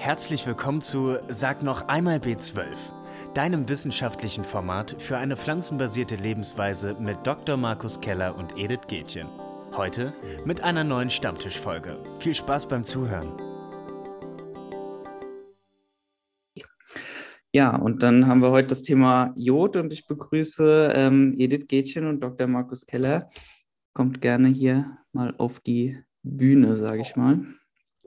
Herzlich willkommen zu Sag noch einmal B12, deinem wissenschaftlichen Format für eine pflanzenbasierte Lebensweise mit Dr. Markus Keller und Edith Gätjen. Heute mit einer neuen Stammtischfolge. Viel Spaß beim Zuhören. Ja, und dann haben wir heute das Thema Jod und ich begrüße ähm, Edith Gätchen und Dr. Markus Keller. Kommt gerne hier mal auf die Bühne, sage ich mal.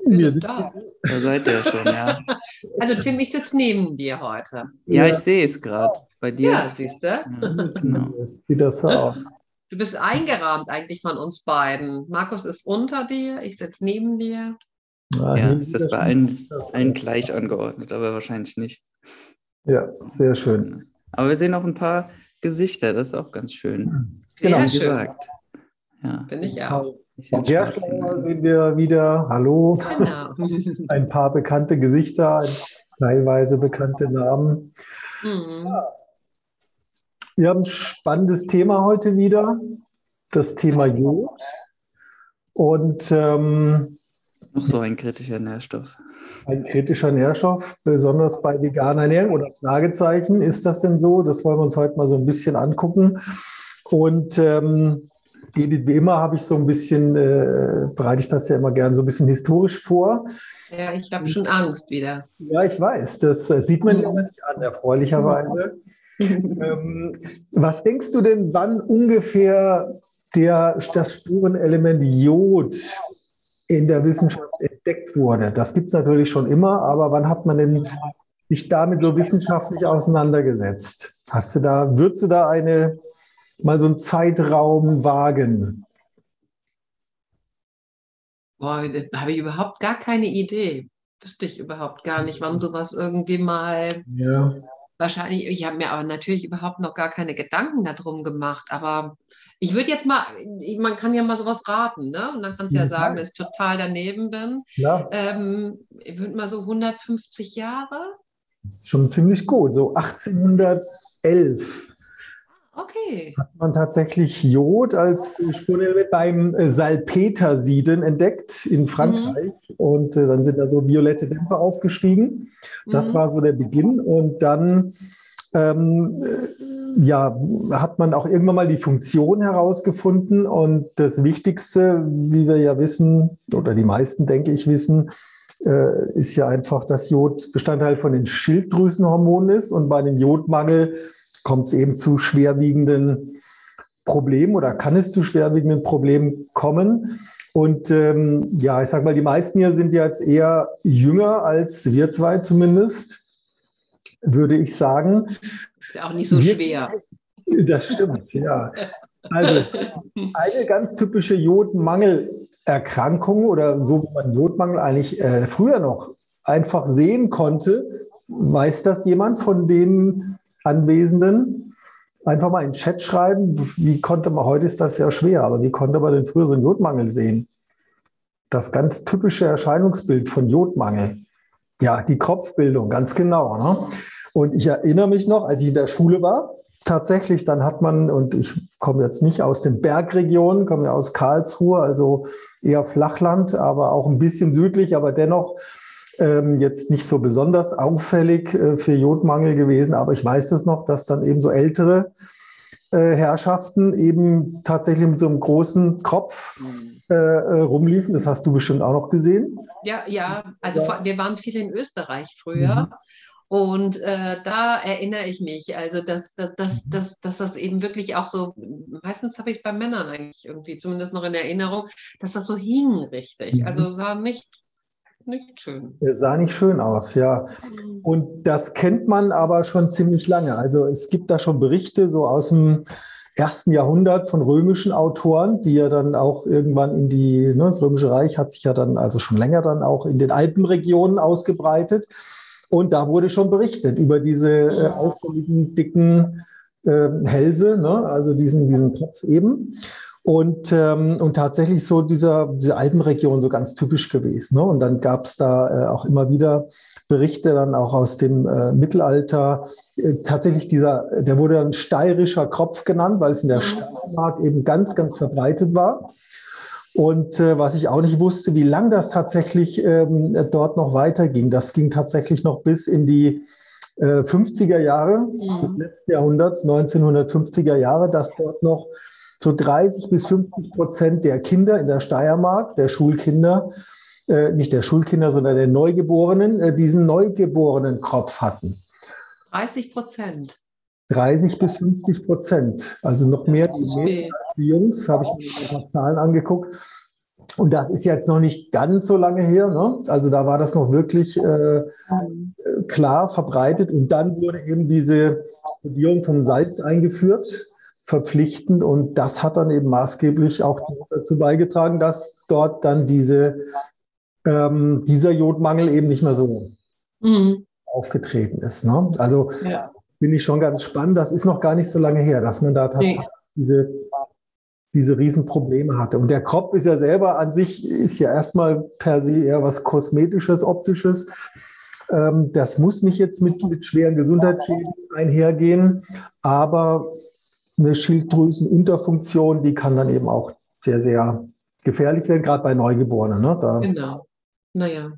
Wir sind da. Da seid ihr schon, ja. Also Tim, ich sitze neben dir heute. Ja, ich sehe es gerade bei dir. Ja, siehst du? Ja, genau. Sieht das so aus. Du bist eingerahmt eigentlich von uns beiden. Markus ist unter dir, ich sitze neben dir. Ja, ja ist das bei allen, allen gleich angeordnet, aber wahrscheinlich nicht. Ja, sehr schön. Aber wir sehen auch ein paar Gesichter, das ist auch ganz schön. Genau, Wie schön. gesagt. Ja. Finde ich auch. Auf der Schauer sehen wir wieder, hallo, Genau. ein paar bekannte Gesichter, teilweise bekannte Namen. Mhm. Wir haben ein spannendes Thema heute wieder, das Thema Jod. Und ähm, Noch so ein kritischer Nährstoff. ein kritischer Nährstoff, besonders bei veganer Ernährung oder Fragezeichen, ist das denn so? Das wollen wir uns heute mal so ein bisschen angucken. Und ähm, wie immer habe ich so ein bisschen, äh, bereite ich das ja immer gerne so ein bisschen historisch vor. Ja, ich habe schon Angst wieder. Ja, ich weiß, das äh, sieht man ja nicht an, erfreulicherweise. ähm, was denkst du denn, wann ungefähr der, das Spurenelement Jod in der Wissenschaft entdeckt wurde? Das gibt es natürlich schon immer, aber wann hat man denn sich damit so wissenschaftlich auseinandergesetzt? Hast du da, würdest du da eine mal so einen Zeitraum wagen? Boah, da habe ich überhaupt gar keine Idee. Wüsste ich überhaupt gar nicht, wann sowas irgendwie mal. Ja. Wahrscheinlich, ich habe mir aber natürlich überhaupt noch gar keine Gedanken darum gemacht. Aber ich würde jetzt mal, man kann ja mal sowas raten, ne? Und dann kannst du ja sagen, dass ich total daneben bin. Ja, Ähm, ich würde mal so 150 Jahre. schon ziemlich gut. So 1811 Okay. hat man tatsächlich Jod als Spurenelement beim äh, Salpetersieden entdeckt in Frankreich. Und äh, dann sind da so violette Dämpfe aufgestiegen. Das Mhm. war so der Beginn. Und dann ähm, äh, ja, hat man auch irgendwann mal die Funktion herausgefunden. Und das Wichtigste, wie wir ja wissen, oder die meisten, denke ich, wissen, äh, ist ja einfach, dass Jod Bestandteil von den Schilddrüsenhormonen ist. Und bei dem Jodmangel kommt es eben zu schwerwiegenden Problemen oder kann es zu schwerwiegenden Problemen kommen. Und ähm, ja, ich sage mal, die meisten hier sind ja jetzt eher jünger als wir zwei zumindest, würde ich sagen. Ist ja auch nicht so Wir- schwer. Das stimmt, ja. Also eine ganz typische Jodmangelerkrankung oder so, wie man Jodmangel eigentlich äh, früher noch einfach sehen konnte. Weiß das jemand von den Anwesenden? Einfach mal in den Chat schreiben. Wie konnte man, heute ist das ja schwer, aber wie konnte man denn früher so einen Jodmangel sehen? Das ganz typische Erscheinungsbild von Jodmangel. Ja, die Kopfbildung, ganz genau. Ne? Und ich erinnere mich noch, als ich in der Schule war, tatsächlich, dann hat man, und ich komme jetzt nicht aus den Bergregionen, komme ja aus Karlsruhe, also eher Flachland, aber auch ein bisschen südlich, aber dennoch ähm, jetzt nicht so besonders auffällig äh, für Jodmangel gewesen. Aber ich weiß das noch, dass dann eben so ältere äh, Herrschaften eben tatsächlich mit so einem großen Kopf äh, äh, rumliefen. Das hast du bestimmt auch noch gesehen. Ja, ja, also vor, wir waren viel in Österreich früher. Mhm. Und äh, da erinnere ich mich, also dass, dass, dass, dass, dass das eben wirklich auch so, meistens habe ich es bei Männern eigentlich irgendwie zumindest noch in Erinnerung, dass das so hing richtig. Mhm. Also sah nicht, nicht schön. Es sah nicht schön aus, ja. Und das kennt man aber schon ziemlich lange. Also es gibt da schon Berichte so aus dem ersten Jahrhundert von römischen Autoren, die ja dann auch irgendwann in die, ne, das Römische Reich hat sich ja dann also schon länger dann auch in den Alpenregionen ausgebreitet. Und da wurde schon berichtet über diese äh, auffälligen, dicken äh, Hälse, ne? also diesen, diesen Kopf eben. Und, ähm, und tatsächlich so dieser, diese Alpenregion so ganz typisch gewesen. Ne? Und dann gab es da äh, auch immer wieder Berichte dann auch aus dem äh, Mittelalter. Äh, tatsächlich dieser, der wurde dann steirischer Kropf genannt, weil es in der Steiermark eben ganz, ganz verbreitet war. Und äh, was ich auch nicht wusste, wie lang das tatsächlich ähm, dort noch weiterging. Das ging tatsächlich noch bis in die äh, 50er Jahre Mhm. des letzten Jahrhunderts, 1950er Jahre, dass dort noch so 30 bis 50 Prozent der Kinder in der Steiermark, der Schulkinder, äh, nicht der Schulkinder, sondern der Neugeborenen, äh, diesen neugeborenen Kropf hatten. 30 Prozent. 30 bis 50 Prozent, also noch mehr die als die Jungs, habe ich mir ein paar Zahlen angeguckt. Und das ist jetzt noch nicht ganz so lange her. Ne? Also da war das noch wirklich äh, klar verbreitet. Und dann wurde eben diese Kodierung vom Salz eingeführt, verpflichtend. Und das hat dann eben maßgeblich auch dazu beigetragen, dass dort dann diese, ähm, dieser Jodmangel eben nicht mehr so Mhm. aufgetreten ist. Ne? Also Ja. finde ich schon ganz spannend. Das ist noch gar nicht so lange her, dass man da tatsächlich Nee. diese, diese Riesenprobleme hatte. Und der Kropf ist ja selber an sich, ist ja erstmal per se eher was Kosmetisches, Optisches. Ähm, das muss nicht jetzt mit, mit schweren Gesundheitsschäden einhergehen, aber eine Schilddrüsenunterfunktion, die kann dann eben auch sehr, sehr gefährlich werden, gerade bei Neugeborenen. Ne? Da, Genau. Naja,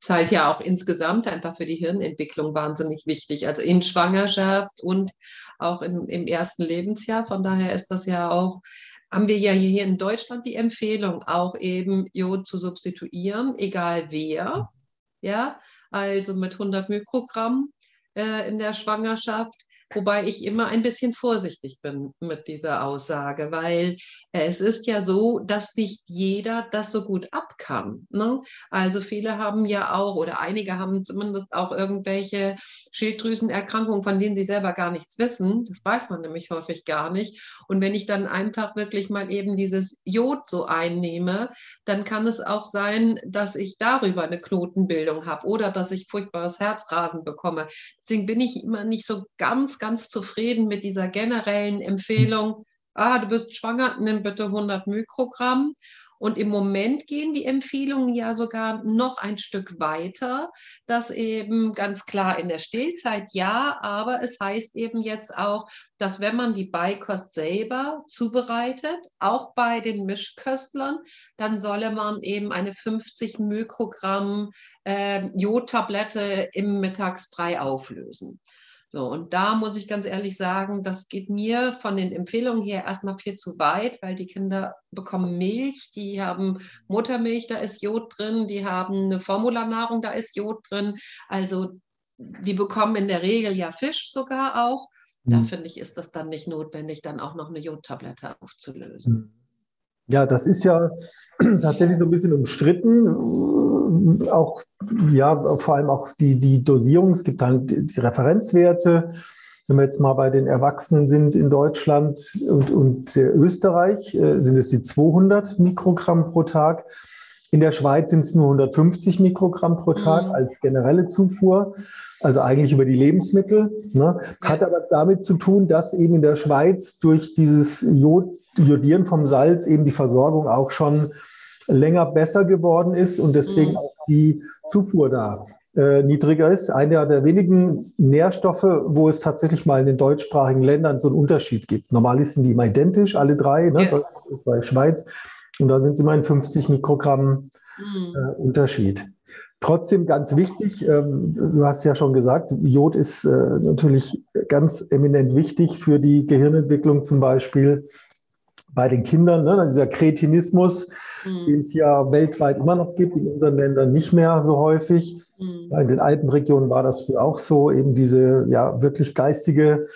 ist halt ja auch insgesamt einfach für die Hirnentwicklung wahnsinnig wichtig. Also in Schwangerschaft und auch im, im ersten Lebensjahr. Von daher ist das ja auch, haben wir ja hier in Deutschland die Empfehlung, auch eben Jod zu substituieren, egal wer. Ja, also mit 100 Mikrogramm äh, in der Schwangerschaft. Wobei ich immer ein bisschen vorsichtig bin mit dieser Aussage, weil es ist ja so, dass nicht jeder das so gut ab kann. Ne? Also viele haben ja auch oder einige haben zumindest auch irgendwelche Schilddrüsenerkrankungen, von denen sie selber gar nichts wissen. Das weiß man nämlich häufig gar nicht. Und wenn ich dann einfach wirklich mal eben dieses Jod so einnehme, dann kann es auch sein, dass ich darüber eine Knotenbildung habe oder dass ich furchtbares Herzrasen bekomme. Deswegen bin ich immer nicht so ganz, ganz zufrieden mit dieser generellen Empfehlung, ah, du bist schwanger, nimm bitte 100 Mikrogramm. Und im Moment gehen die Empfehlungen ja sogar noch ein Stück weiter, dass eben ganz klar in der Stillzeit ja, aber es heißt eben jetzt auch, dass wenn man die Beikost selber zubereitet, auch bei den Mischköstlern, dann solle man eben eine 50 Mikrogramm äh, Jodtablette im Mittagsbrei auflösen. So, und da muss ich ganz ehrlich sagen, das geht mir von den Empfehlungen her erstmal viel zu weit, weil die Kinder bekommen Milch, die haben Muttermilch, da ist Jod drin, die haben eine Formularnahrung, da ist Jod drin. Also die bekommen in der Regel ja Fisch sogar auch. Da Mhm. finde ich, ist das dann nicht notwendig, dann auch noch eine Jodtablette aufzulösen. Ja, das ist ja tatsächlich so ein bisschen umstritten. Auch, ja, vor allem auch die, die Dosierung. Es gibt dann die die Referenzwerte. Wenn wir jetzt mal bei den Erwachsenen sind in Deutschland und, und Österreich, äh, sind es die 200 Mikrogramm pro Tag. In der Schweiz sind es nur 150 Mikrogramm pro Tag Mhm. als generelle Zufuhr, also eigentlich über die Lebensmittel. Ne? Hat aber damit zu tun, dass eben in der Schweiz durch dieses Jod, Jodieren vom Salz eben die Versorgung auch schon länger besser geworden ist und deswegen Mhm. auch die Zufuhr da äh, niedriger ist. Einer der wenigen Nährstoffe, wo es tatsächlich mal in den deutschsprachigen Ländern so einen Unterschied gibt. Normal sind die immer identisch, alle drei, ne? Ja. Österreich, Schweiz. Und da sind es immerhin 50 Mikrogramm Mhm. äh, Unterschied. Trotzdem ganz wichtig, ähm, du hast ja schon gesagt, Jod ist äh, natürlich ganz eminent wichtig für die Gehirnentwicklung zum Beispiel bei den Kindern. Ne? Dieser Kretinismus, den Mhm. es ja weltweit immer noch gibt, in unseren Ländern nicht mehr so häufig. Mhm. In den Alpenregionen war das früher auch so, eben diese ja wirklich geistige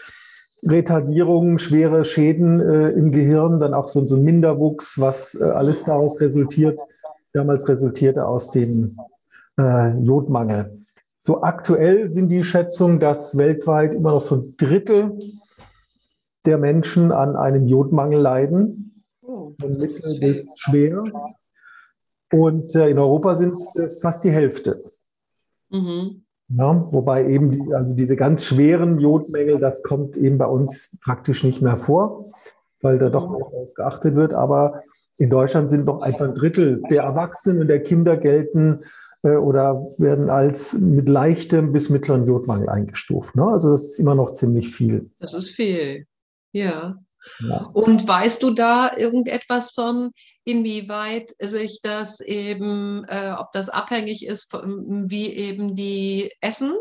Retardierung, schwere Schäden äh, im Gehirn, dann auch so, so ein Minderwuchs, was äh, alles daraus resultiert, damals resultierte aus dem äh, Jodmangel. So aktuell sind die Schätzungen, dass weltweit immer noch so ein Drittel der Menschen an einem Jodmangel leiden, Oh, von mittel bis schwer. Und äh, in Europa sind es äh, fast die Hälfte. Mhm. Ja, wobei eben die, also diese ganz schweren Jodmängel, das kommt eben bei uns praktisch nicht mehr vor, weil da doch auch darauf geachtet wird. Aber in Deutschland sind doch einfach ein Drittel der Erwachsenen und der Kinder gelten äh, oder werden als mit leichtem bis mittleren Jodmangel eingestuft. Ne? Also das ist immer noch ziemlich viel. Das ist viel. Ja, Ja. Und weißt du da irgendetwas von, inwieweit sich das eben, äh, ob das abhängig ist, von, wie eben die essen?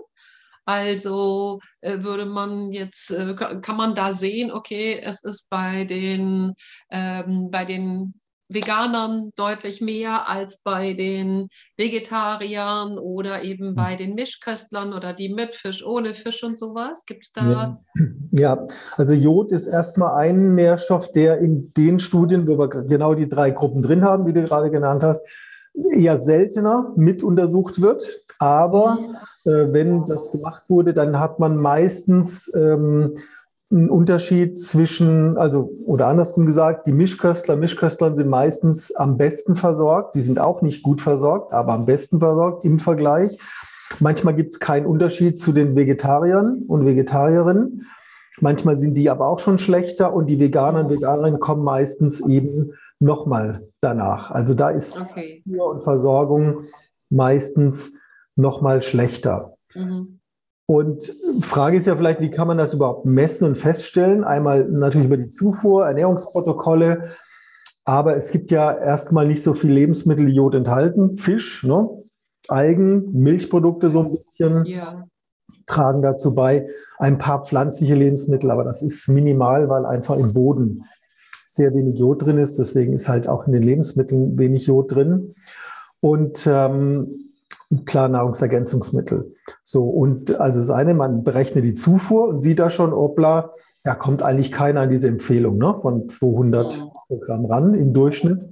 Also äh, würde man jetzt, äh, kann man da sehen, okay, es ist bei den, ähm, bei den Veganern deutlich mehr als bei den Vegetariern oder eben hm. bei den Mischköstlern oder die mit Fisch, ohne Fisch und sowas? Gibt es da? Ja. ja. also Jod ist erstmal ein Nährstoff, der in den Studien, wo wir genau die drei Gruppen drin haben, die du gerade genannt hast, eher seltener mit untersucht wird. Aber äh, wenn das gemacht wurde, dann hat man meistens ähm, einen Unterschied zwischen, also oder andersrum gesagt, die Mischköstler, Mischköstler sind meistens am besten versorgt. Die sind auch nicht gut versorgt, aber am besten versorgt im Vergleich. Manchmal gibt es keinen Unterschied zu den Vegetariern und Vegetarierinnen. Manchmal sind die aber auch schon schlechter und die Veganer und Veganerinnen kommen meistens eben nochmal danach. Also da ist okay. und Versorgung meistens nochmal schlechter. Mhm. Und Frage ist ja vielleicht, wie kann man das überhaupt messen und feststellen? Einmal natürlich über die Zufuhr, Ernährungsprotokolle, aber es gibt ja erstmal nicht so viel Lebensmittel, die Jod enthalten. Fisch, ne? Algen, Milchprodukte so ein bisschen ja. tragen dazu bei. Ein paar pflanzliche Lebensmittel, aber das ist minimal, weil einfach im Boden sehr wenig Jod drin ist. Deswegen ist halt auch in den Lebensmitteln wenig Jod drin. Und ähm, klar Nahrungsergänzungsmittel. So, und also das eine, man berechnet die Zufuhr und sieht da schon, obla, da kommt eigentlich keiner an diese Empfehlung ne, von 200 Gramm ran im Durchschnitt.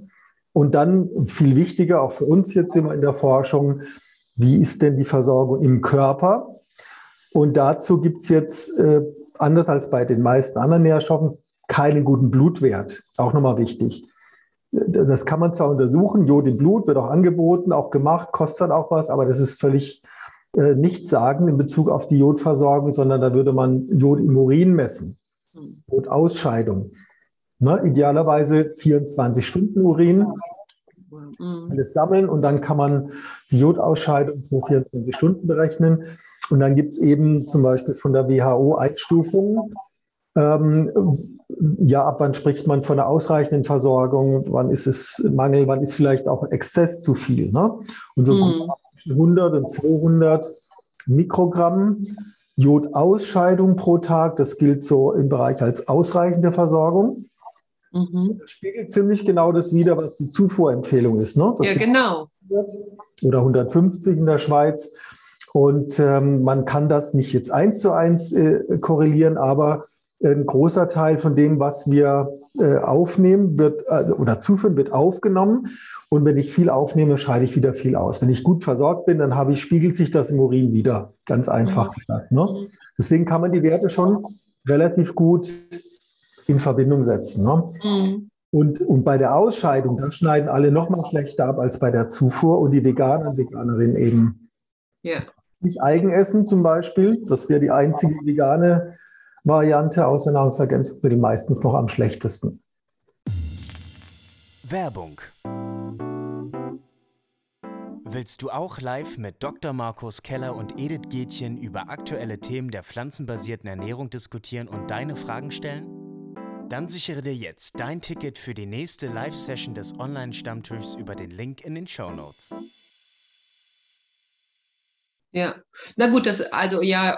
Und dann viel wichtiger, auch für uns jetzt immer in der Forschung, wie ist denn die Versorgung im Körper? Und dazu gibt es jetzt, äh, anders als bei den meisten anderen Nährstoffen, keinen guten Blutwert. Auch nochmal wichtig. Das kann man zwar untersuchen, Jod im Blut wird auch angeboten, auch gemacht, kostet auch was, aber das ist völlig äh, nichts sagen in Bezug auf die Jodversorgung, sondern da würde man Jod im Urin messen, hm. Jodausscheidung. Ne? Idealerweise 24 Stunden Urin, hm. alles sammeln und dann kann man die Jodausscheidung zu 24 Stunden berechnen. Und dann gibt es eben zum Beispiel von der WHO Einstufungen. Ähm, ja, ab wann spricht man von einer ausreichenden Versorgung? Wann ist es Mangel? Wann ist vielleicht auch Exzess zu viel? Ne? Und so mhm. 100 und 200 Mikrogramm Jodausscheidung pro Tag, das gilt so im Bereich als ausreichende Versorgung. Mhm. Das spiegelt ziemlich genau das wider, was die Zufuhrempfehlung ist. Ne? Das ja, genau. Oder 150 in der Schweiz. Und ähm, man kann das nicht jetzt eins zu eins äh, korrelieren, aber ein großer Teil von dem, was wir äh, aufnehmen, wird also, oder zuführen, wird aufgenommen. Und wenn ich viel aufnehme, scheide ich wieder viel aus. Wenn ich gut versorgt bin, dann habe ich, spiegelt sich das im Urin wieder. Ganz einfach mhm. gesagt. Ne? Mhm. Deswegen kann man die Werte schon relativ gut in Verbindung setzen. Ne? Mhm. Und, und bei der Ausscheidung, dann schneiden alle noch mal schlechter ab als bei der Zufuhr und die Veganer und Veganerinnen eben. Ja. Nicht Eigen essen zum Beispiel, das wäre die einzige vegane Variante außer Nahrungsergänzungsmittel meistens noch am schlechtesten. Werbung. Willst du auch live mit Dr. Markus Keller und Edith Gätchen über aktuelle Themen der pflanzenbasierten Ernährung diskutieren und deine Fragen stellen? Dann sichere dir jetzt dein Ticket für die nächste Live-Session des Online-Stammtischs über den Link in den Show Notes. Ja, na gut, das also ja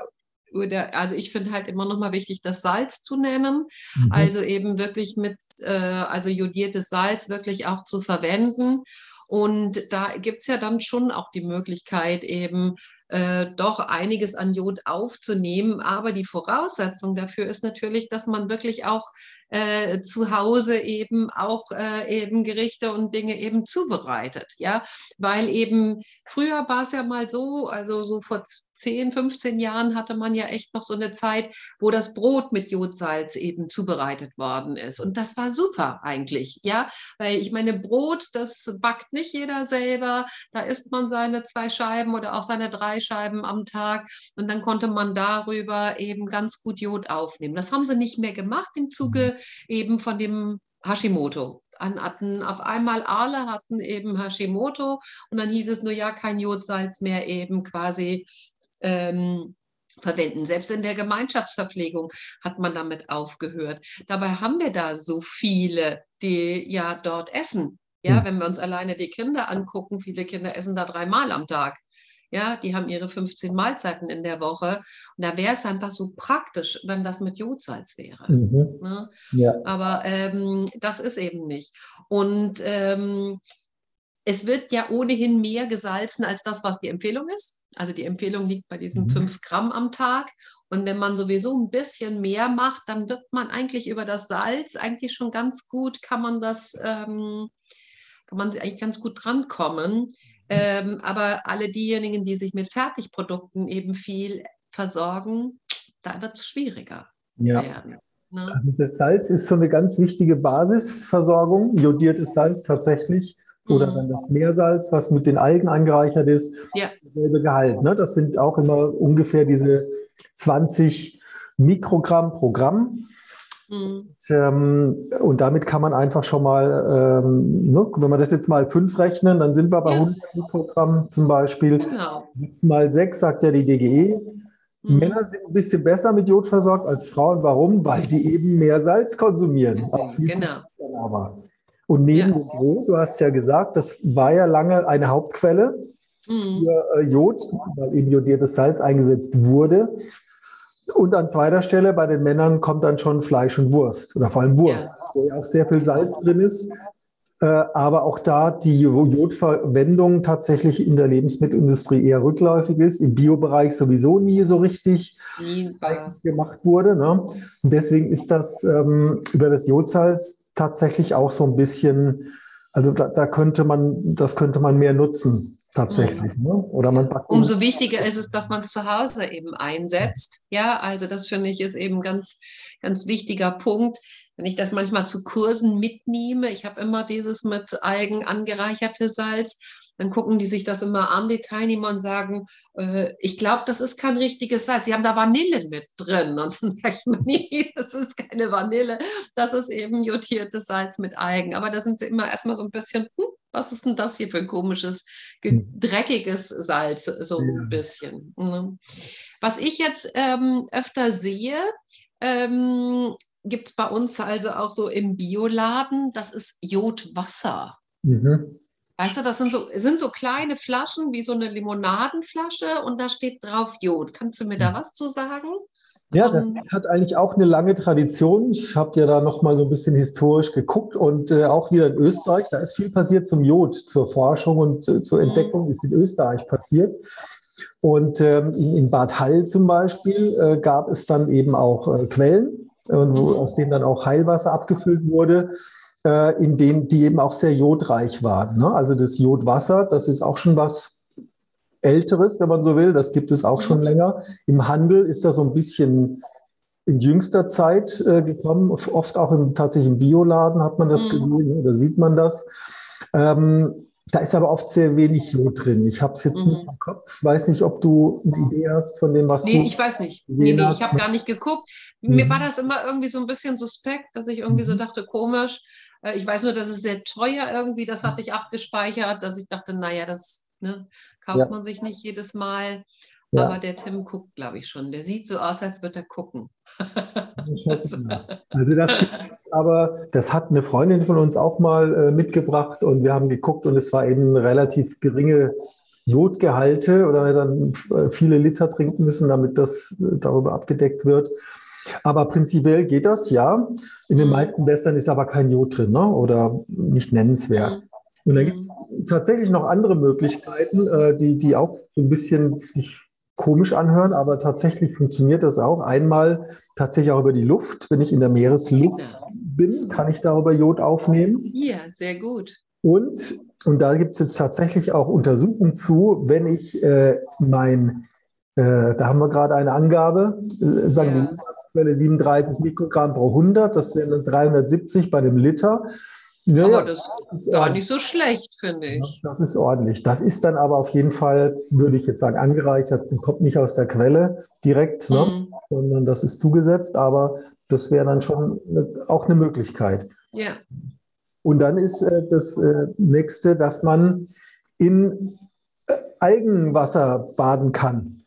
oder also ich finde halt immer noch mal wichtig, das Salz zu nennen. Mhm. Also eben wirklich mit, äh, also jodiertes Salz wirklich auch zu verwenden. Und da gibt es ja dann schon auch die Möglichkeit, eben äh, doch einiges an Jod aufzunehmen. Aber die Voraussetzung dafür ist natürlich, dass man wirklich auch äh, zu Hause eben auch äh, eben Gerichte und Dinge eben zubereitet. Ja, weil eben früher war es ja mal so, also so vor 10, 15 Jahren hatte man ja echt noch so eine Zeit, wo das Brot mit Jodsalz eben zubereitet worden ist. Und das war super eigentlich, ja, weil ich meine, Brot, das backt nicht jeder selber. Da isst man seine zwei Scheiben oder auch seine drei Scheiben am Tag und dann konnte man darüber eben ganz gut Jod aufnehmen. Das haben sie nicht mehr gemacht im Zuge eben von dem Hashimoto. An, hatten auf einmal alle hatten eben Hashimoto und dann hieß es nur ja kein Jodsalz mehr eben quasi ähm, verwenden. Selbst in der Gemeinschaftsverpflegung hat man damit aufgehört. Dabei haben wir da so viele, die ja dort essen. Ja, hm. wenn wir uns alleine die Kinder angucken, viele Kinder essen da dreimal am Tag. Ja, die haben ihre 15 Mahlzeiten in der Woche. Und da wäre es einfach so praktisch, wenn das mit Jodsalz wäre. Mhm. Ne? Ja. Aber ähm, das ist eben nicht. Und ähm, es wird ja ohnehin mehr gesalzen als das, was die Empfehlung ist. Also die Empfehlung liegt bei diesen mhm. 5 Gramm am Tag. Und wenn man sowieso ein bisschen mehr macht, dann wird man eigentlich über das Salz eigentlich schon ganz gut, kann man das, ähm, kann man eigentlich ganz gut drankommen. Ähm, aber alle diejenigen, die sich mit Fertigprodukten eben viel versorgen, da wird es schwieriger ja. werden. Ne? Also das Salz ist so eine ganz wichtige Basisversorgung, jodiertes Salz tatsächlich. Oder mhm. dann das Meersalz, was mit den Algen angereichert ist, ja. dasselbe Gehalt. Ne? Das sind auch immer ungefähr diese 20 Mikrogramm pro Gramm. Mhm. Und, ähm, und, damit kann man einfach schon mal, ähm, ne, wenn wir das jetzt mal fünf rechnen, dann sind wir bei ja. 100 Mikrogramm zum Beispiel. Genau. Mal sechs, sagt ja die DGE. Mhm. Männer sind ein bisschen besser mit Jod versorgt als Frauen. Warum? Weil die eben mehr Salz konsumieren. Mhm. Genau. Aber. Und neben ja. dem Brot, du hast ja gesagt, das war ja lange eine Hauptquelle mhm. für äh, Jod, weil eben jodiertes Salz eingesetzt wurde. Und an zweiter Stelle bei den Männern kommt dann schon Fleisch und Wurst oder vor allem Wurst, ja. wo ja auch sehr viel Salz drin ist. Äh, aber auch da die Jodverwendung tatsächlich in der Lebensmittelindustrie eher rückläufig ist, im Biobereich sowieso nie so richtig nie. gemacht wurde. Ne? Und deswegen ist das ähm, über das Jodsalz tatsächlich auch so ein bisschen, also da, da könnte man, das könnte man mehr nutzen tatsächlich. Ne? Oder man Umso wichtiger ist es, dass man es zu Hause eben einsetzt. Ja, also das finde ich ist eben ganz, ganz wichtiger Punkt. Wenn ich das manchmal zu Kursen mitnehme, ich habe immer dieses mit Algen angereicherte Salz, dann gucken die sich das immer an, die Teilnehmer, und sagen, äh, ich glaube, das ist kein richtiges Salz. Sie haben da Vanille mit drin. Und dann sage ich mir, nee, das ist keine Vanille, das ist eben jodiertes Salz mit Algen. Aber da sind sie immer erstmal so ein bisschen, hm, was ist denn das hier für ein komisches, hm. dreckiges Salz, so ein bisschen. Ne? Was ich jetzt ähm, öfter sehe, ähm, gibt es bei uns also auch so im Bioladen, das ist Jodwasser. Mhm. Weißt du, das sind so, sind so kleine Flaschen wie so eine Limonadenflasche und da steht drauf Jod. Kannst du mir da was zu sagen? Ja, das hat eigentlich auch eine lange Tradition. Ich habe ja da noch mal so ein bisschen historisch geguckt und äh, auch wieder in Österreich, da ist viel passiert zum Jod, zur Forschung und äh, zur mhm. Entdeckung ist in Österreich passiert. Und ähm, in, Bad Hall zum Beispiel äh, gab es dann eben auch äh, Quellen, wo, mhm. aus denen dann auch Heilwasser abgefüllt wurde äh, in denen die eben auch sehr jodreich waren. Ne? Also das Jodwasser, das ist auch schon was Älteres, wenn man so will. Das gibt es auch schon mhm. länger. Im Handel ist das so ein bisschen in jüngster Zeit äh, gekommen. Oft auch im, tatsächlich im Bioladen hat man das mhm. gesehen oder sieht man das. Ähm, da ist aber oft sehr wenig Jod drin. Ich habe es jetzt mhm. nicht im Kopf. Ich weiß nicht, ob du eine Idee hast von dem, was nee, du. Nee, ich weiß nicht. Nee, nee, ich habe gar nicht geguckt. Mhm. Mir war das immer irgendwie so ein bisschen suspekt, dass ich irgendwie mhm. so dachte, komisch. Äh, ich weiß nur, dass es sehr teuer irgendwie, das hatte ich abgespeichert, dass ich dachte, naja, das ne, kauft ja. man sich nicht jedes Mal. Ja. Aber der Tim guckt, glaube ich, schon. Der sieht so aus, als würde er gucken. also das, aber das hat eine Freundin von uns auch mal äh, mitgebracht und wir haben geguckt und es war eben relativ geringe Jodgehalte oder dann äh, viele Liter trinken müssen, damit das äh, darüber abgedeckt wird. Aber prinzipiell geht das, ja. In den mhm. meisten Wässern ist aber kein Jod drin ne? oder nicht nennenswert. Mhm. Und dann gibt es tatsächlich noch andere Möglichkeiten, äh, die, die auch so ein bisschen sich komisch anhören, aber tatsächlich funktioniert das auch. Einmal tatsächlich auch über die Luft. Wenn ich in der Meeresluft bin, kann ich darüber Jod aufnehmen. Ja, sehr gut. Und, und da gibt es jetzt tatsächlich auch Untersuchungen zu, wenn ich äh, mein, äh, da haben wir gerade eine Angabe, äh, sagen ja. Quelle 37 Mikrogramm pro 100, das wären dann 370 bei dem Liter. Ja, aber das ist gar nicht so schlecht, finde ich. Das ist ordentlich. Das ist dann aber auf jeden Fall, würde ich jetzt sagen, angereichert und kommt nicht aus der Quelle direkt, ne? mhm. ne? sondern das ist zugesetzt, aber das wäre dann schon auch eine Möglichkeit. Ja. Und dann ist äh, das äh, nächste, dass man in äh, Algenwasser baden kann.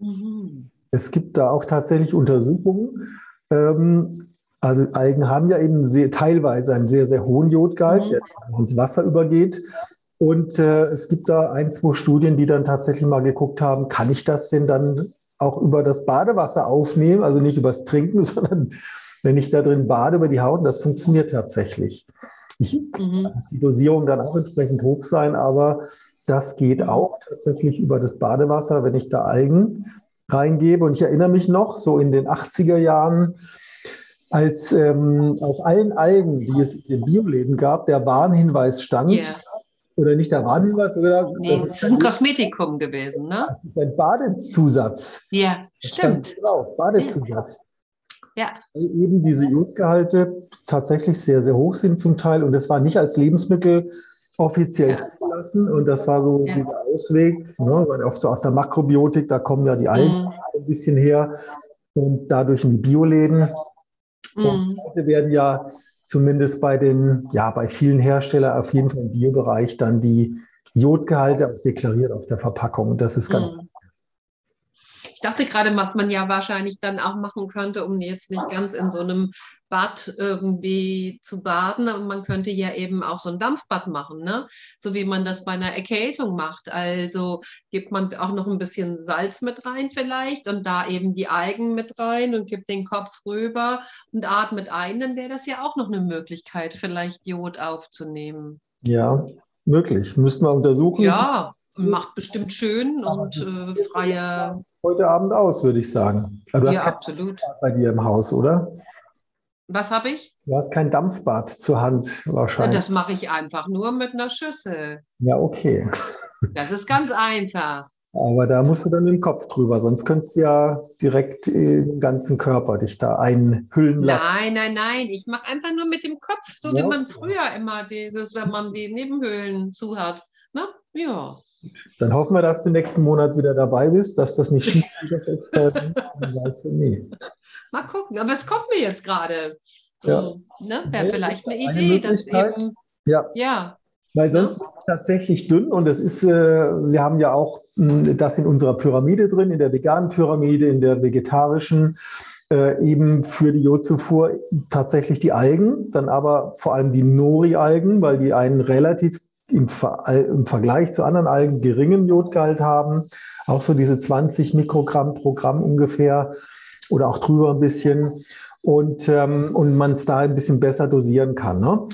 Mhm. es gibt da auch tatsächlich Untersuchungen. Ähm, also Algen haben ja eben sehr, teilweise einen sehr, sehr hohen Jodgehalt, mhm. der ins Wasser übergeht. Und äh, es gibt da ein, zwei Studien, die dann tatsächlich mal geguckt haben, kann ich das denn dann auch über das Badewasser aufnehmen? Also nicht übers Trinken, sondern wenn ich da drin bade über die Haut, das funktioniert tatsächlich. Ich, mhm. Die Dosierung dann auch entsprechend hoch sein, aber das geht mhm. auch tatsächlich über das Badewasser, wenn ich da Algen reingebe. Und ich erinnere mich noch, so in den 80er Jahren, als ähm, auf allen Algen, die es in den Bioläden gab, der Warnhinweis stand, yeah. oder nicht der Warnhinweis, oder? Nee, das ist ein Kosmetikum gewesen, ne? Das ist ein Badezusatz. Ja, stimmt. Genau, Badezusatz. Ja. Weil eben diese Jodgehalte tatsächlich sehr, sehr hoch sind zum Teil. Und das war nicht als Lebensmittel offiziell ja. zugelassen. Und das war so ja. dieser Ausweg, ne, weil oft so aus der Makrobiotik, da kommen ja die Algen mhm. ein bisschen her. Und dadurch in die Bioläden. Mhm. Und heute werden ja zumindest bei den, ja, bei vielen Herstellern auf jeden Fall im Biobereich dann die Jodgehalte auch deklariert auf der Verpackung. Und das ist ganz mhm. Ich dachte gerade, was man ja wahrscheinlich dann auch machen könnte, um jetzt nicht ganz in so einem Bad irgendwie zu baden. Und man könnte ja eben auch so ein Dampfbad machen, ne? so wie man das bei einer Erkältung macht. Also gibt man auch noch ein bisschen Salz mit rein vielleicht und da eben die Algen mit rein und gibt den Kopf rüber und atmet ein. Dann wäre das ja auch noch eine Möglichkeit, vielleicht Jod aufzunehmen. Ja, möglich. Müssten wir untersuchen. Ja, macht bestimmt schön und äh, freie heute Abend aus, würde ich sagen. Aber du ja, hast kein absolut. Dampfbad bei dir im Haus, oder? Was habe ich? Du hast kein Dampfbad zur Hand wahrscheinlich. Das mache ich einfach nur mit einer Schüssel. Ja, okay. Das ist ganz einfach. Aber da musst du dann den Kopf drüber, sonst könntest du ja direkt den ganzen Körper dich da einhüllen lassen. Nein, nein, nein. Ich mache einfach nur mit dem Kopf, so ja. wie man früher immer dieses, wenn man die Nebenhöhlen zu hat. Ne? Ja. Dann hoffen wir, dass du nächsten Monat wieder dabei bist, dass das nicht schief Experten. nee. Mal gucken, aber es kommt mir jetzt gerade. Ja. ne? Wäre vielleicht eine Idee, dass eben. Ja. ja. Weil sonst ist es tatsächlich dünn und es ist, äh, wir haben ja auch mh, hm, das in unserer Pyramide drin, in der veganen Pyramide, in der vegetarischen, äh, eben für die Jodzufuhr tatsächlich die Algen, dann aber vor allem die Nori-Algen, weil die einen relativ im, Ver im Vergleich zu anderen Algen geringen Jodgehalt haben, auch so diese 20 Mikrogramm pro Gramm ungefähr oder auch drüber ein bisschen und, ähm, und man es da ein bisschen besser dosieren kann. Ne?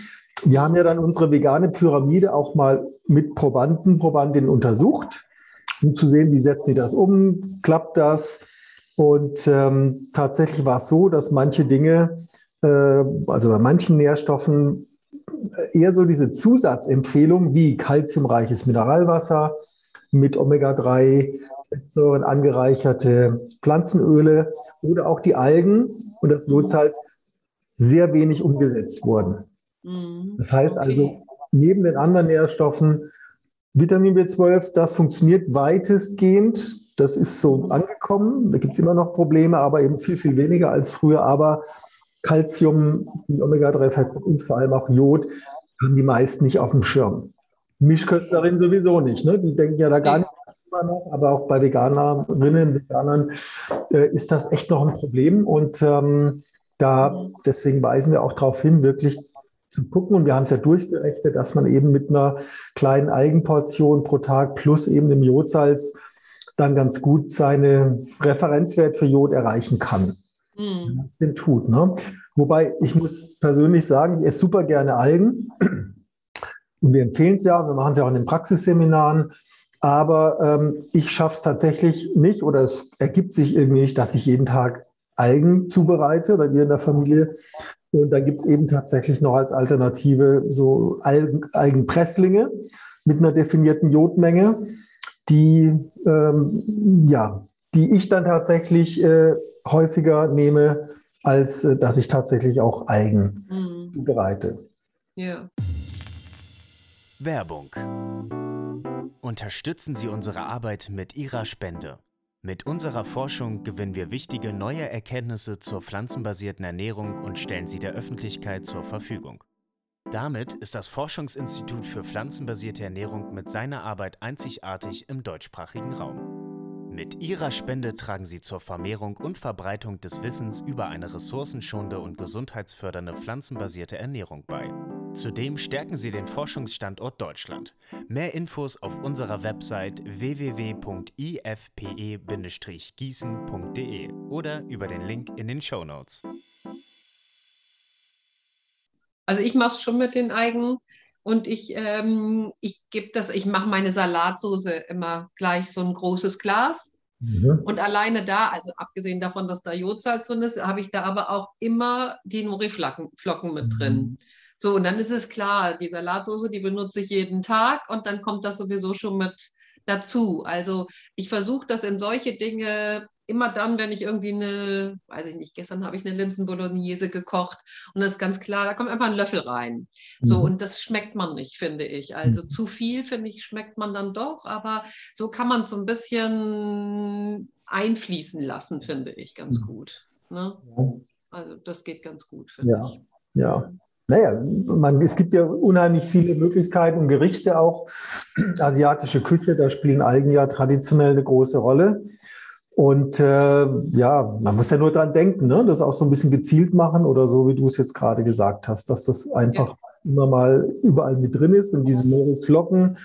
Wir haben ja dann unsere vegane Pyramide auch mal mit Probanden, Probandinnen untersucht, um zu sehen, wie setzen die das um, klappt das. Und ähm, tatsächlich war es so, dass manche Dinge, äh, also bei manchen Nährstoffen eher so diese Zusatzempfehlung wie kalziumreiches Mineralwasser mit Omega-3 Fettsäuren angereicherte Pflanzenöle oder auch die Algen und das Jodsalz sehr wenig umgesetzt wurden. Mhm. Das heißt also, okay. also, neben den anderen Nährstoffen, Vitamin B12, das funktioniert weitestgehend. Das ist so mhm. angekommen. Da gibt es immer noch Probleme, aber eben viel, viel weniger als früher. Aber Calcium, Omega-3-Fettsäuren und vor allem auch Jod haben die meisten nicht auf dem Schirm. Mischköstlerinnen sowieso nicht. Ne? Die denken ja da gar nicht drüber nach, aber auch bei Veganerinnen Veganern äh, ist das echt noch ein Problem. Und ähm, da deswegen weisen wir auch darauf hin, wirklich zu gucken. Und wir haben es ja durchgerechnet, dass man eben mit einer kleinen Eigenportion pro Tag plus eben dem Jodsalz dann ganz gut seine Referenzwert für Jod erreichen kann mhm. wenn man es denn tut. Ne? Wobei ich muss persönlich sagen, ich esse super gerne Algen. Und wir empfehlen es ja, wir machen es ja auch in den Praxisseminaren. Aber ähm, ich schaffe es tatsächlich nicht oder es ergibt sich irgendwie nicht, dass ich jeden Tag Algen zubereite oder wir in der Familie. Und da gibt es eben tatsächlich noch als Alternative so Algen, Algenpresslinge mit einer definierten Jodmenge, die, ähm, ja, die ich dann tatsächlich äh, häufiger nehme, als äh, dass ich tatsächlich auch eigen mhm. bereite. Ja. Werbung. Unterstützen Sie unsere Arbeit mit Ihrer Spende. Mit unserer Forschung gewinnen wir wichtige neue Erkenntnisse zur pflanzenbasierten Ernährung und stellen sie der Öffentlichkeit zur Verfügung. Damit ist das Forschungsinstitut für pflanzenbasierte Ernährung mit seiner Arbeit einzigartig im deutschsprachigen Raum. Mit ihrer Spende tragen sie zur Vermehrung und Verbreitung des Wissens über eine ressourcenschonende und gesundheitsfördernde pflanzenbasierte Ernährung bei. Zudem stärken sie den Forschungsstandort Deutschland. Mehr Infos auf unserer Website www.ifpe-gießen.de oder über den Link in den Show Notes. Also ich mache es schon mit den Eigen und ich, ähm, ich gebe das, ich mache meine Salatsoße immer gleich so ein großes Glas. Mhm. Und alleine da, also abgesehen davon, dass da Jodsalz drin ist, habe ich da aber auch immer die Nori-Flocken mit drin. Mhm. So, und dann ist es klar, die Salatsoße, die benutze ich jeden Tag und dann kommt das sowieso schon mit dazu. Also ich versuche das in solche Dinge immer dann, wenn ich irgendwie eine, weiß ich nicht, gestern habe ich eine Linsenbolognese gekocht und das ist ganz klar, da kommt einfach ein Löffel rein. So, mhm. und das schmeckt man nicht, finde ich. Also mhm. zu viel, finde ich, schmeckt man dann doch, aber so kann man es so ein bisschen einfließen lassen, finde ich, ganz mhm. gut. Ne? Also das geht ganz gut, finde ja. ich. Ja. Naja, man, es gibt ja unheimlich viele Möglichkeiten, Gerichte auch. Asiatische Küche, da spielen Algen ja traditionell eine große Rolle. Und äh, ja, man muss ja nur dran denken, ne? das auch so ein bisschen gezielt machen oder so, wie du es jetzt gerade gesagt hast, dass das einfach ja. immer mal überall mit drin ist. Und diese Mohrflocken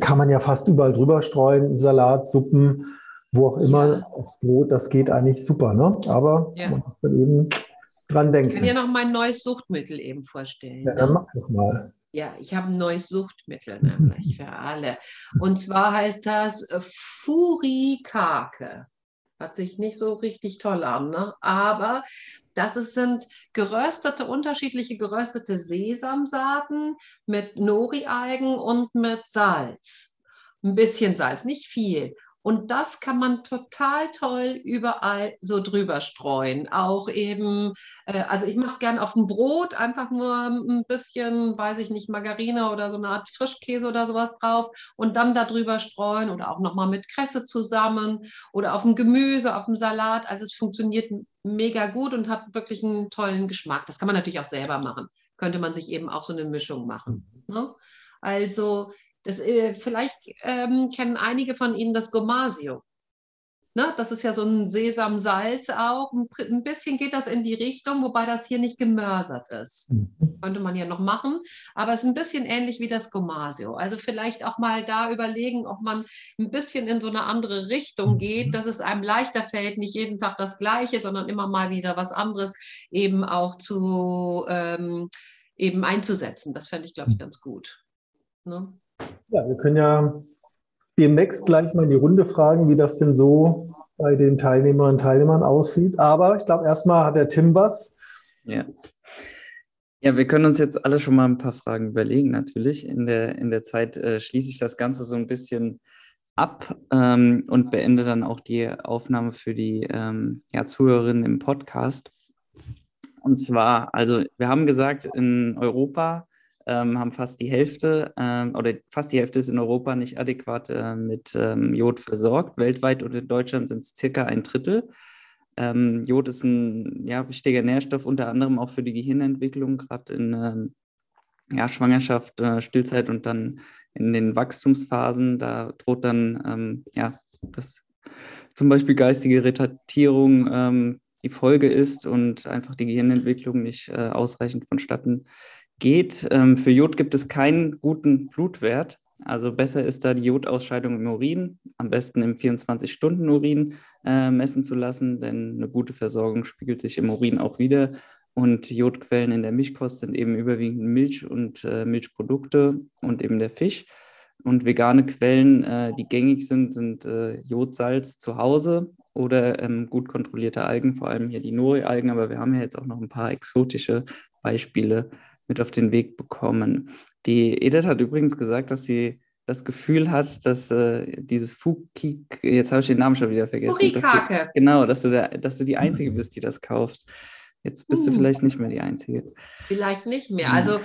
kann man ja fast überall drüber streuen, Salat, Suppen, wo auch immer, ja. das Brot, das geht eigentlich super. Ne? Aber ja. man muss dann eben dran denken. Ich kann ja noch mein neues Suchtmittel eben vorstellen. Ja, dann mach doch mal. Ja, ich habe ein neues Suchtmittel nämlich für alle. Und zwar heißt das äh, Furikake. Hört sich nicht so richtig toll an, ne? aber das sind geröstete, unterschiedliche geröstete Sesamsaaten mit Nori-Algen und mit Salz. Ein bisschen Salz, nicht viel. Und das kann man total toll überall so drüber streuen. Auch eben, äh, also ich mache es gern auf dem Brot, einfach nur ein bisschen, weiß ich nicht, Margarine oder so eine Art Frischkäse oder sowas drauf und dann da drüber streuen oder auch nochmal mit Kresse zusammen oder auf dem Gemüse, auf dem Salat. Also es funktioniert mega gut und hat wirklich einen tollen Geschmack. Das kann man natürlich auch selber machen. Könnte man sich eben auch so eine Mischung machen. Ne? Also das, äh, vielleicht ähm, kennen einige von Ihnen das Gomasio. Ne, das ist ja so ein Sesamsalz auch. Ein bisschen geht das in die Richtung, wobei das hier nicht gemörsert ist. Mhm. Könnte man ja noch machen, aber es ist ein bisschen ähnlich wie das Gomasio. Also vielleicht auch mal da überlegen, ob man ein bisschen in so eine andere Richtung geht, mhm. dass es einem leichter fällt, nicht jeden Tag das Gleiche, sondern immer mal wieder was anderes eben auch zu ähm, eben einzusetzen. Das fände ich, glaube ich, mhm. ganz gut. Ne? Ja, wir können ja demnächst gleich mal in die Runde fragen, wie das denn so bei den Teilnehmerinnen und Teilnehmern aussieht. Aber ich glaube, erstmal hat der Tim was. Ja. Ja, wir können uns jetzt alle schon mal ein paar Fragen überlegen, natürlich. In der, in der Zeit äh, schließe ich das Ganze so ein bisschen ab ähm, und beende dann auch die Aufnahme für die ähm, ja, Zuhörerinnen im Podcast. Und zwar, also wir haben gesagt, in Europa ähm, haben fast die Hälfte ähm, oder fast die Hälfte ist in Europa nicht adäquat äh, mit ähm, Jod versorgt. Weltweit und in Deutschland sind es circa ein Drittel. Ähm, Jod ist ein ja, wichtiger Nährstoff, unter anderem auch für die Gehirnentwicklung, gerade in ähm, ja, Schwangerschaft, äh, Stillzeit und dann in den Wachstumsphasen. Da droht dann ähm, ja, das zum Beispiel geistige Retardierung die Folge ist und einfach die Gehirnentwicklung nicht äh, ausreichend vonstatten geht. Ähm, für Jod gibt es keinen guten Blutwert. Also besser ist da die Jodausscheidung im Urin, am besten im 24-Stunden-Urin äh, messen zu lassen, denn eine gute Versorgung spiegelt sich im Urin auch wieder. Und Jodquellen in der Milchkost sind eben überwiegend Milch und äh, Milchprodukte und eben der Fisch. Und vegane Quellen, äh, die gängig sind, sind äh, Jodsalz zu Hause oder ähm, gut kontrollierte Algen, vor allem hier die Nori-Algen. Aber wir haben ja jetzt auch noch ein paar exotische Beispiele mit auf den Weg bekommen. Die Edith hat übrigens gesagt, dass sie das Gefühl hat, dass äh, dieses Fuki, jetzt habe ich den Namen schon wieder vergessen. Furikake. Dass du, genau, dass du, der, dass du die Einzige bist, die das kauft. Jetzt bist hm. du vielleicht nicht mehr die Einzige. Vielleicht nicht mehr. Hm. Also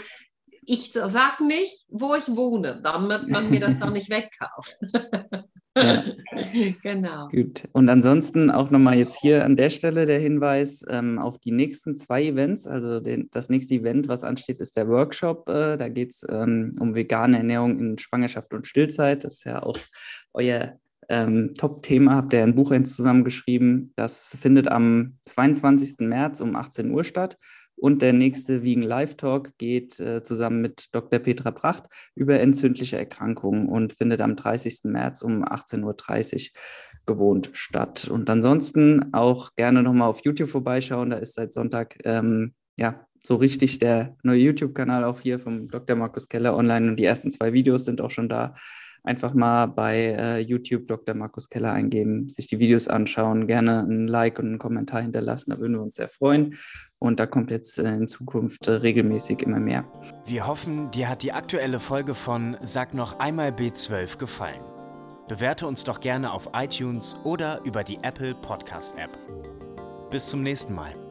ich sage nicht, wo ich wohne, damit man mir das doch nicht wegkauft. Ja. genau. Gut. Und ansonsten auch nochmal jetzt hier an der Stelle der Hinweis ähm, auf die nächsten zwei Events. Also den, das nächste Event, was ansteht, ist der Workshop. Äh, da geht es ähm, um vegane Ernährung in Schwangerschaft und Stillzeit. Das ist ja auch euer ähm, Top-Thema habt ihr ein Buch zusammengeschrieben. Das findet am 22. März um 18 Uhr statt. Und der nächste Wiegen Live Talk geht äh, zusammen mit Dr. Petra Pracht über entzündliche Erkrankungen und findet am 30. März um 18.30 Uhr gewohnt statt. Und ansonsten auch gerne nochmal auf YouTube vorbeischauen. Da ist seit Sonntag ähm, ja so richtig der neue YouTube-Kanal auch hier vom Dr. Markus Keller online und die ersten zwei Videos sind auch schon da einfach mal bei äh, YouTube Dr. Markus Keller eingeben, sich die Videos anschauen, gerne ein Like und einen Kommentar hinterlassen, da würden wir uns sehr freuen. Und da kommt jetzt äh, in Zukunft äh, regelmäßig immer mehr. Wir hoffen, dir hat die aktuelle Folge von Sag noch einmal B12 gefallen. Bewerte uns doch gerne auf iTunes oder über die Apple Podcast App. Bis zum nächsten Mal.